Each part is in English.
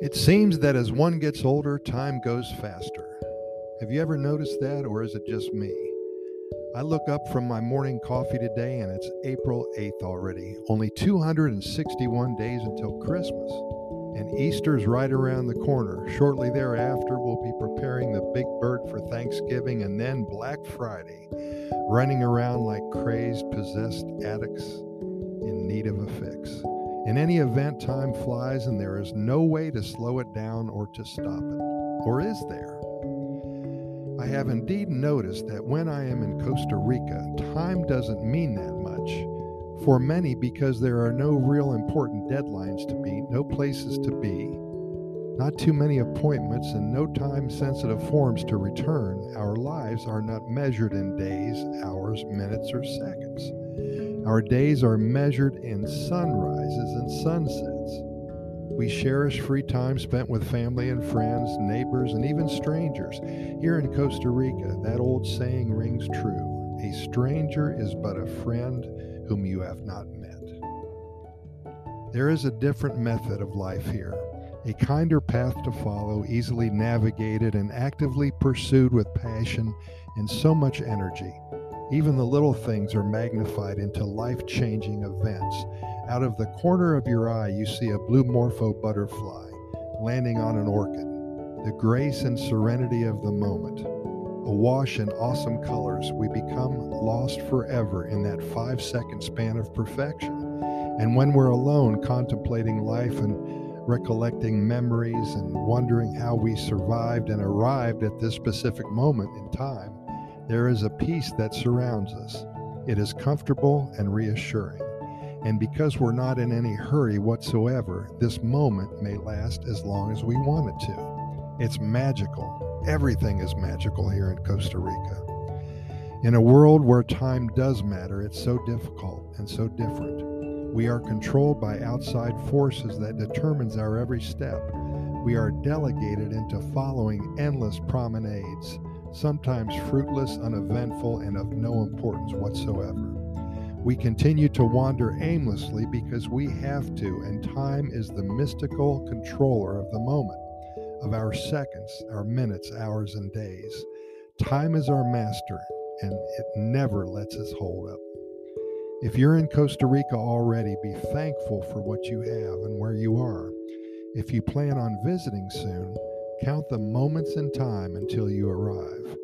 It seems that as one gets older, time goes faster. Have you ever noticed that, or is it just me? I look up from my morning coffee today and it's April 8th already, only 261 days until Christmas. And Easter's right around the corner. Shortly thereafter, we'll be preparing the big bird for Thanksgiving and then Black Friday, running around like crazed, possessed addicts in need of a fix. In any event, time flies and there is no way to slow it down or to stop it. Or is there? I have indeed noticed that when I am in Costa Rica, time doesn't mean that much. For many, because there are no real important deadlines to meet, no places to be, not too many appointments, and no time sensitive forms to return, our lives are not measured in days, hours, minutes, or seconds. Our days are measured in sunrises and sunsets. We cherish free time spent with family and friends, neighbors, and even strangers. Here in Costa Rica, that old saying rings true A stranger is but a friend whom you have not met. There is a different method of life here, a kinder path to follow, easily navigated and actively pursued with passion and so much energy. Even the little things are magnified into life changing events. Out of the corner of your eye, you see a blue morpho butterfly landing on an orchid. The grace and serenity of the moment. Awash in awesome colors, we become lost forever in that five second span of perfection. And when we're alone contemplating life and recollecting memories and wondering how we survived and arrived at this specific moment in time, there is a peace that surrounds us. It is comfortable and reassuring. And because we're not in any hurry whatsoever, this moment may last as long as we want it to. It's magical. Everything is magical here in Costa Rica. In a world where time does matter, it's so difficult and so different. We are controlled by outside forces that determines our every step. We are delegated into following endless promenades sometimes fruitless, uneventful, and of no importance whatsoever. We continue to wander aimlessly because we have to, and time is the mystical controller of the moment, of our seconds, our minutes, hours, and days. Time is our master, and it never lets us hold up. If you're in Costa Rica already, be thankful for what you have and where you are. If you plan on visiting soon, Count the moments in time until you arrive.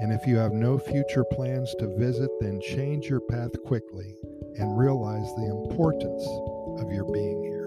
And if you have no future plans to visit, then change your path quickly and realize the importance of your being here.